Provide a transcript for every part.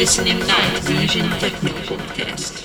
listening Night Vision Techno Podcast.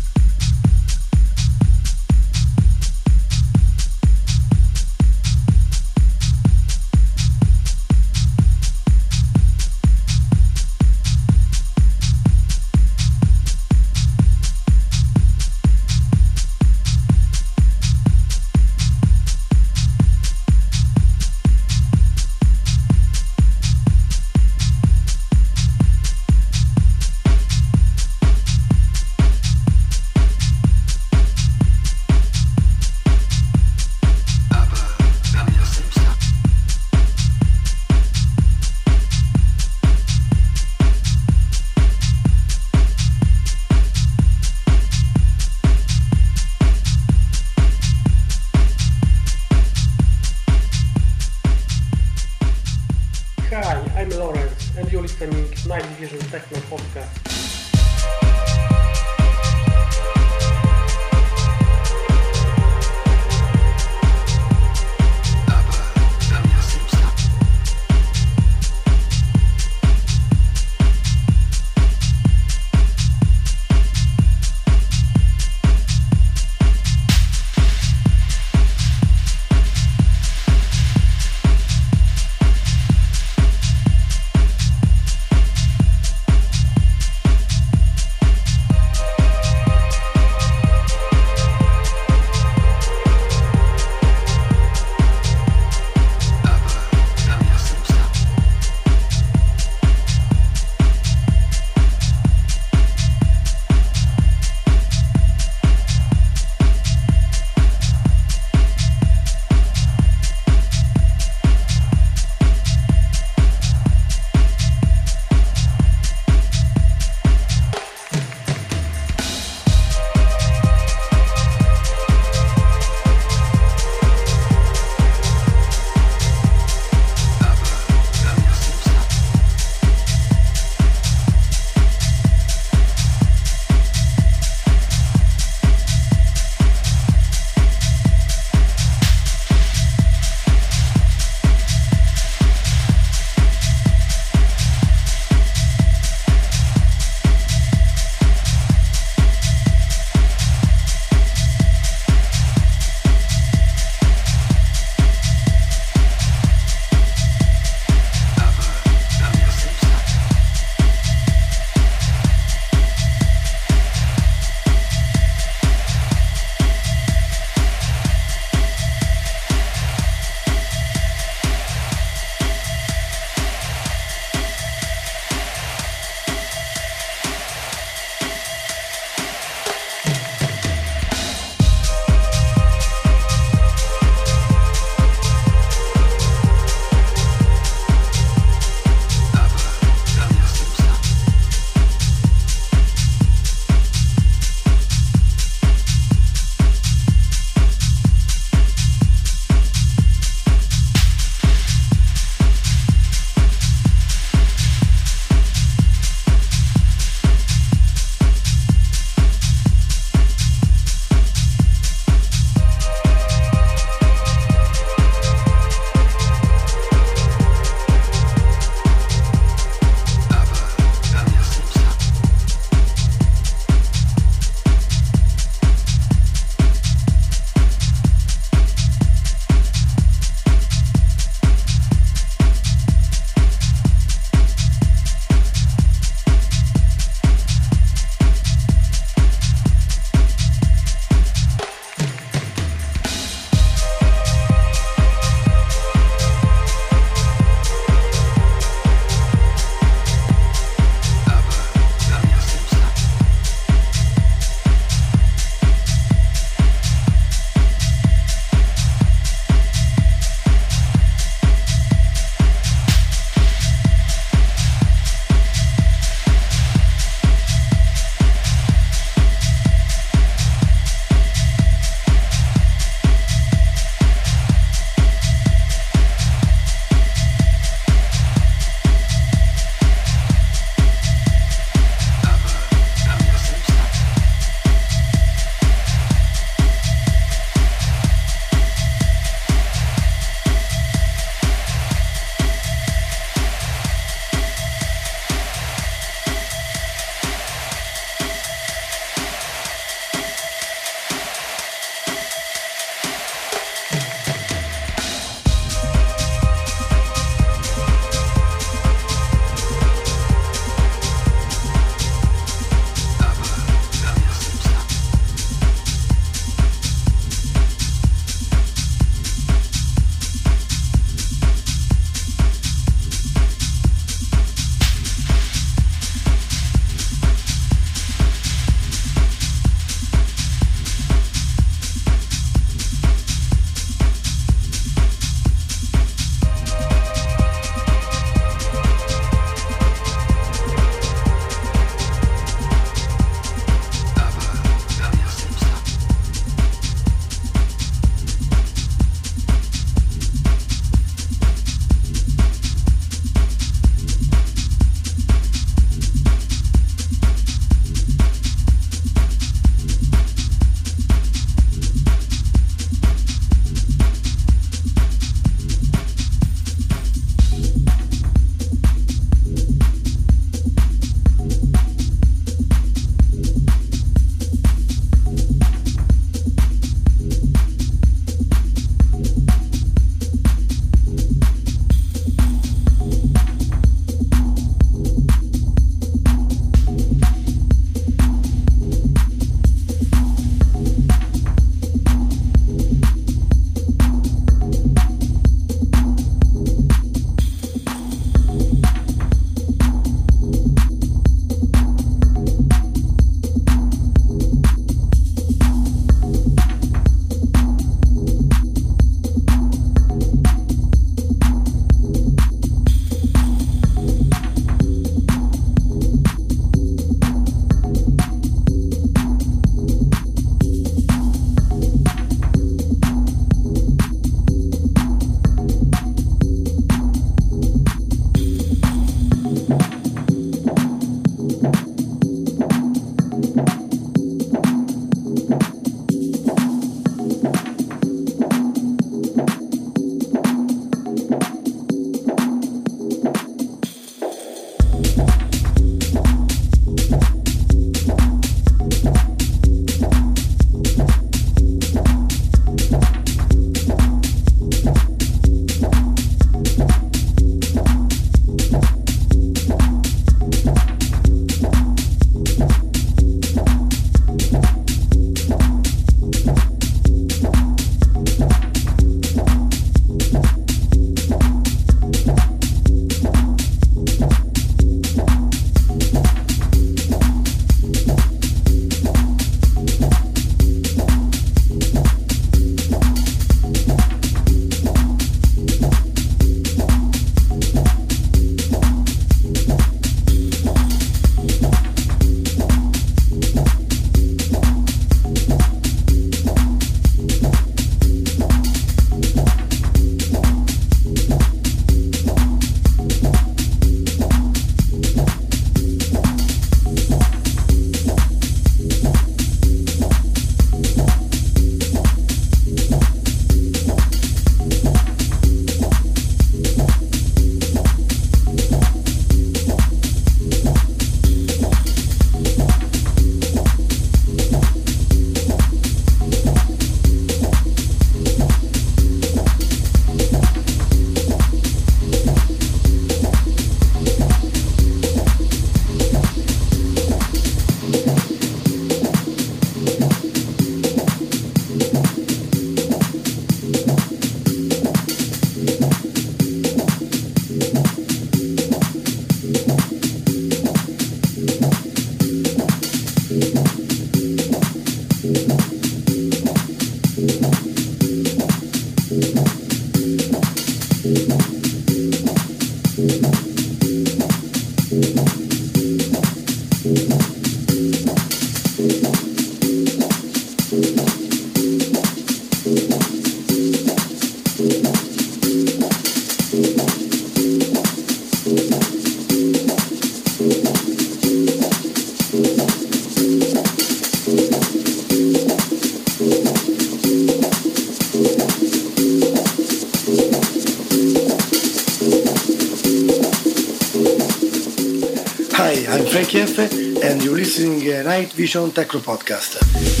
Night Vision Techno Podcast.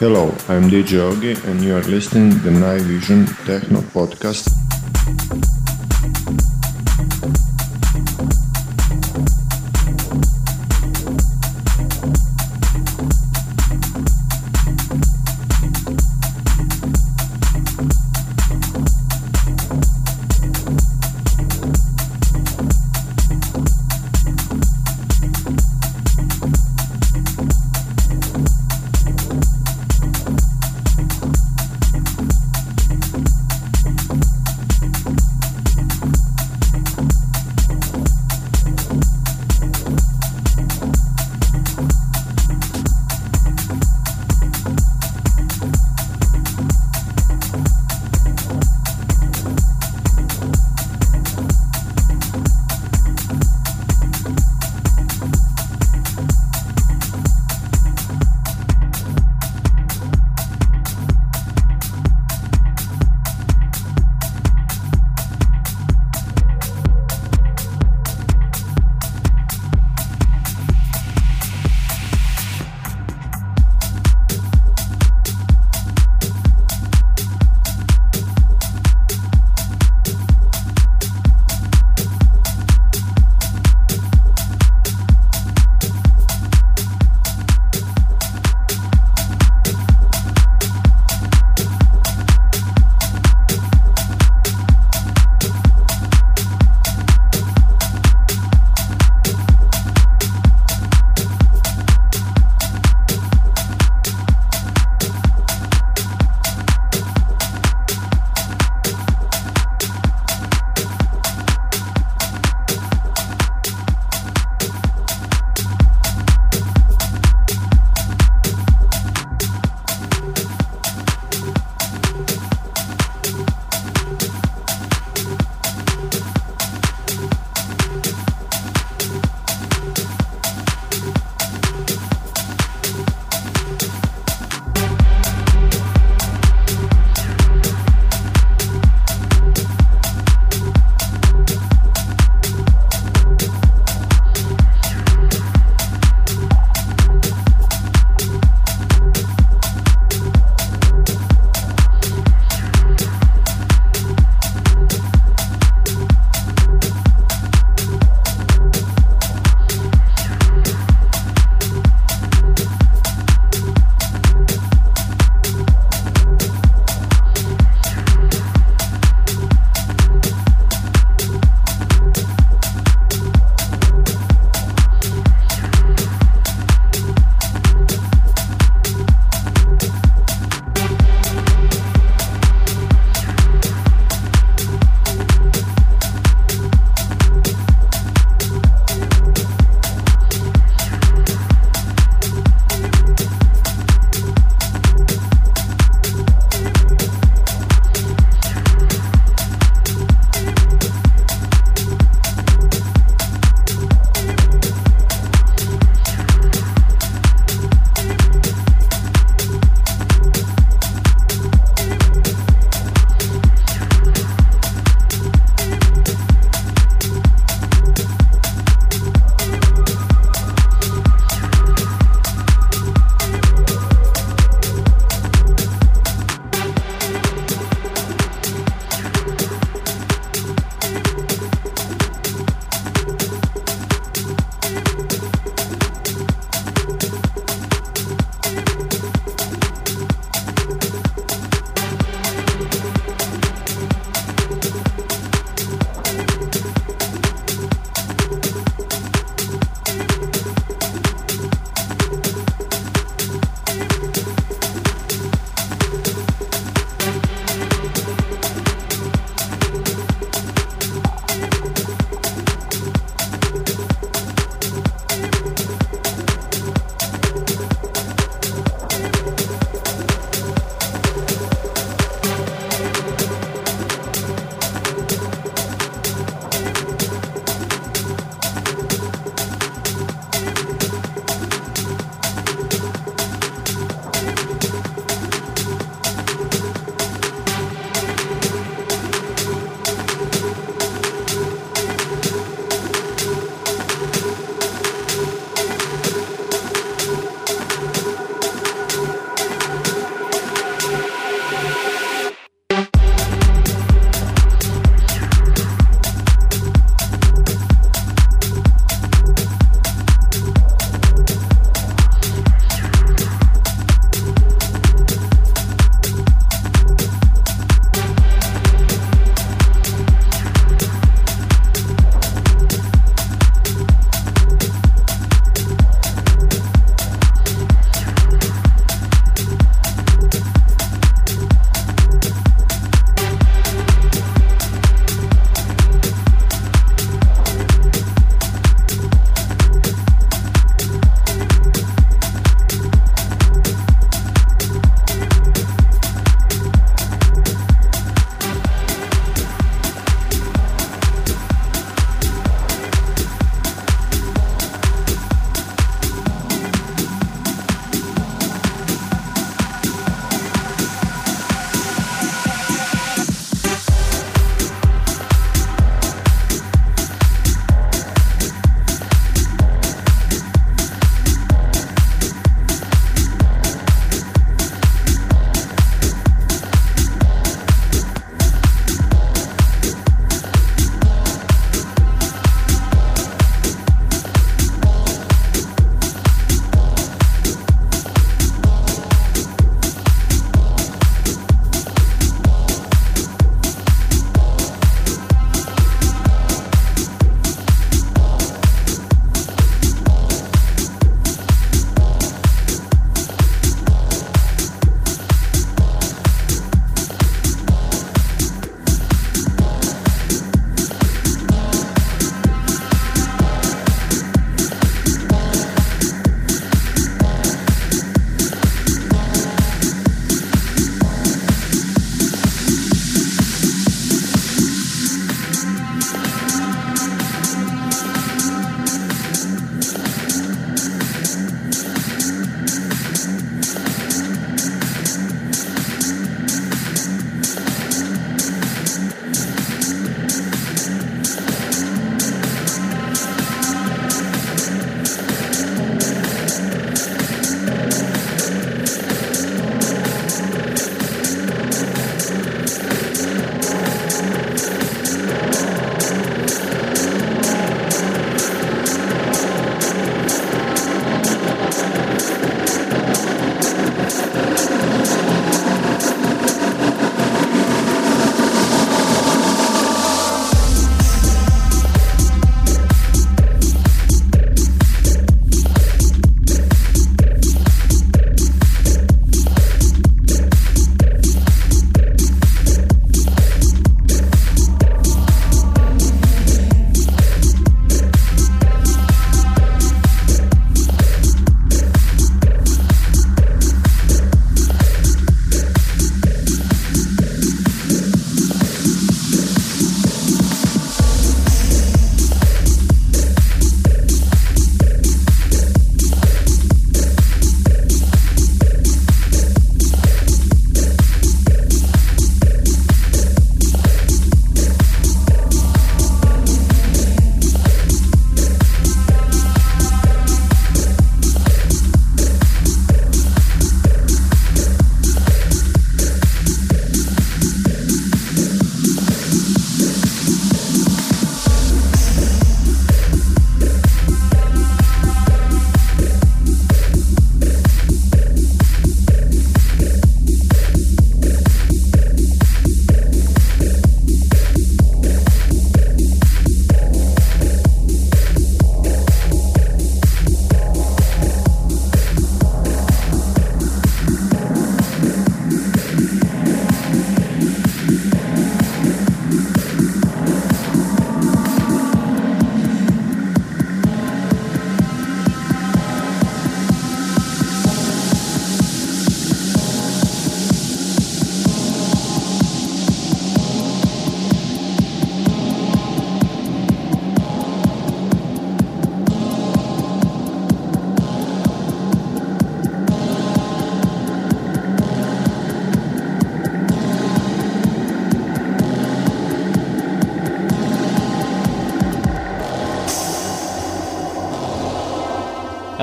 Hello, I'm DJ Ogi and you are listening to the Night Vision Techno Podcast.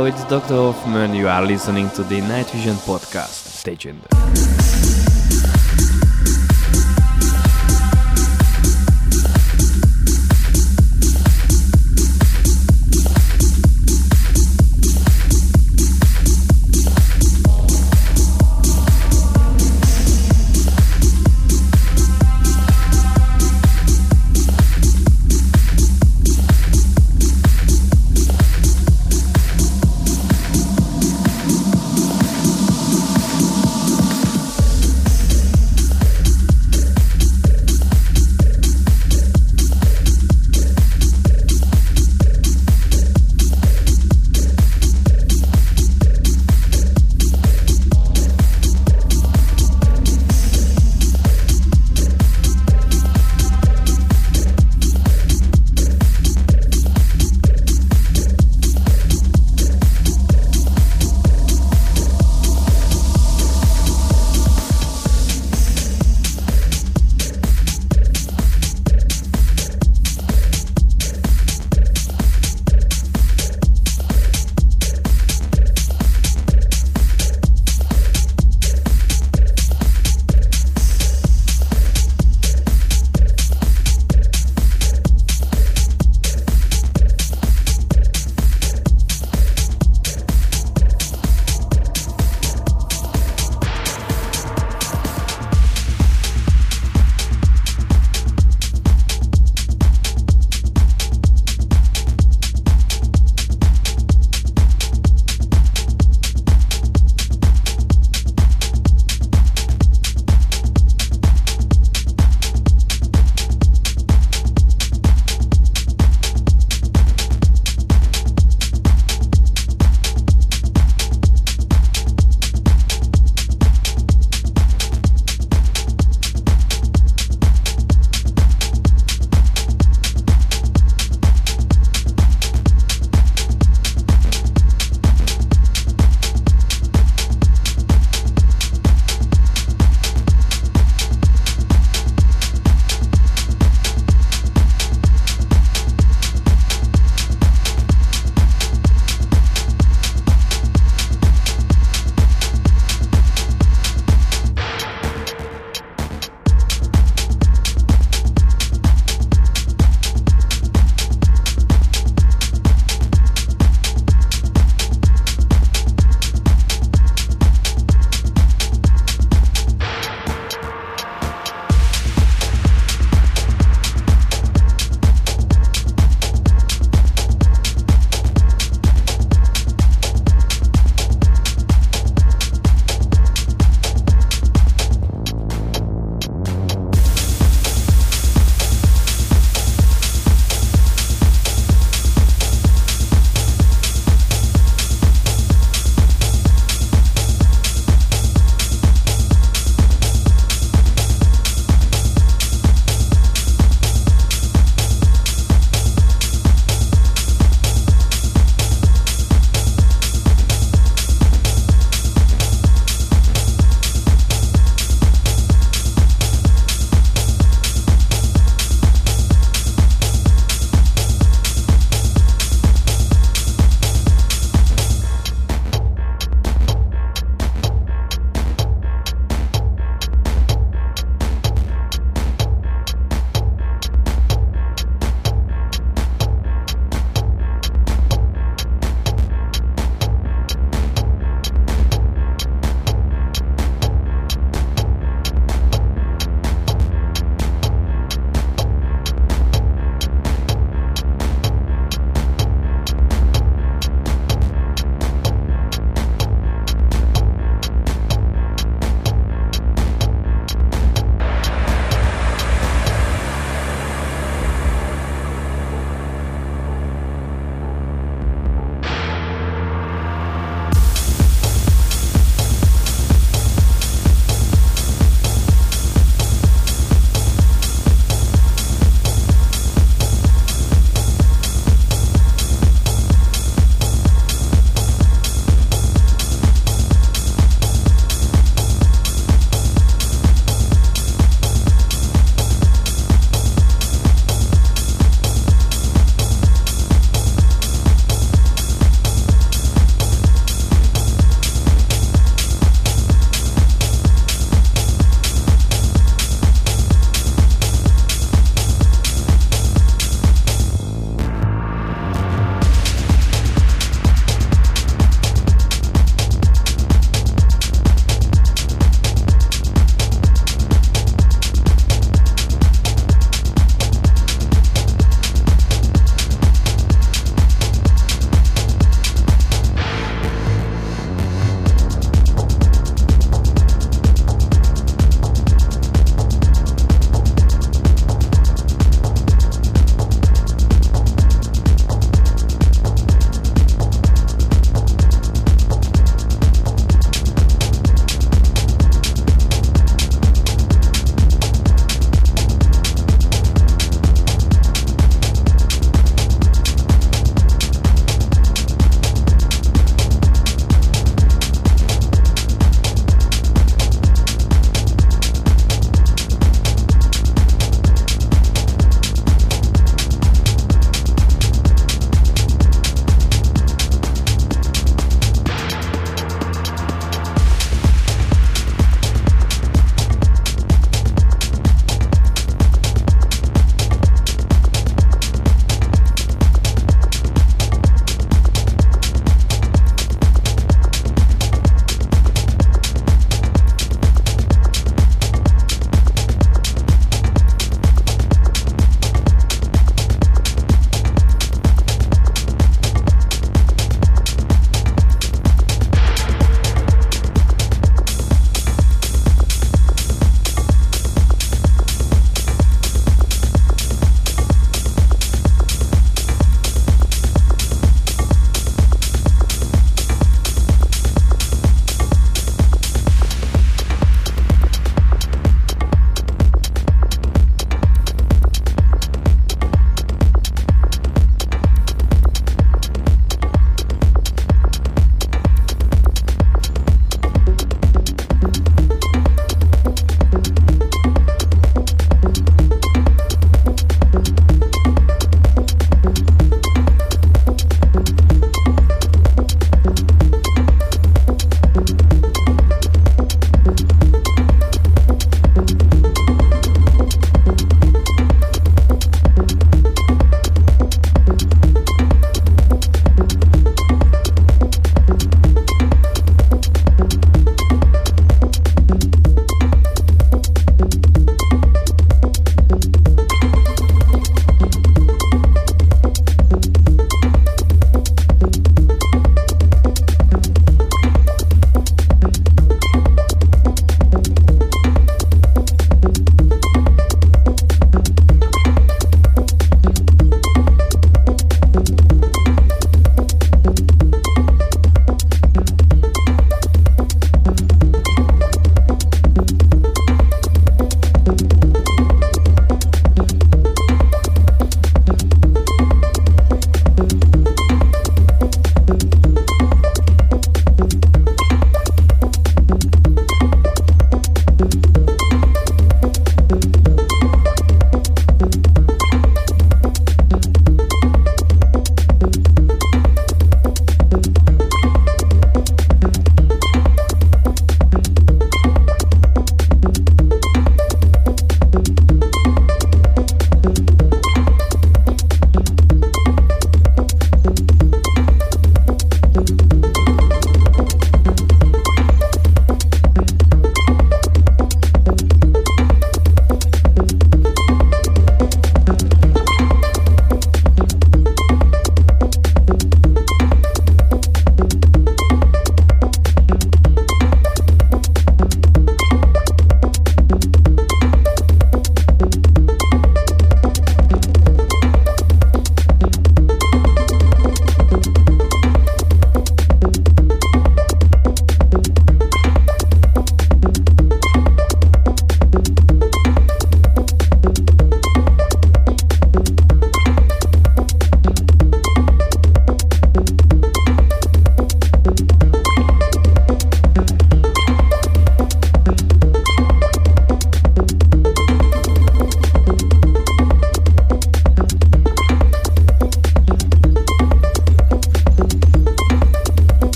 Hello, it's Dr. Hoffman. You are listening to the Night Vision podcast. Stay tuned.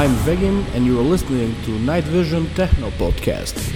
I'm Vegim and you are listening to Night Vision Techno Podcast.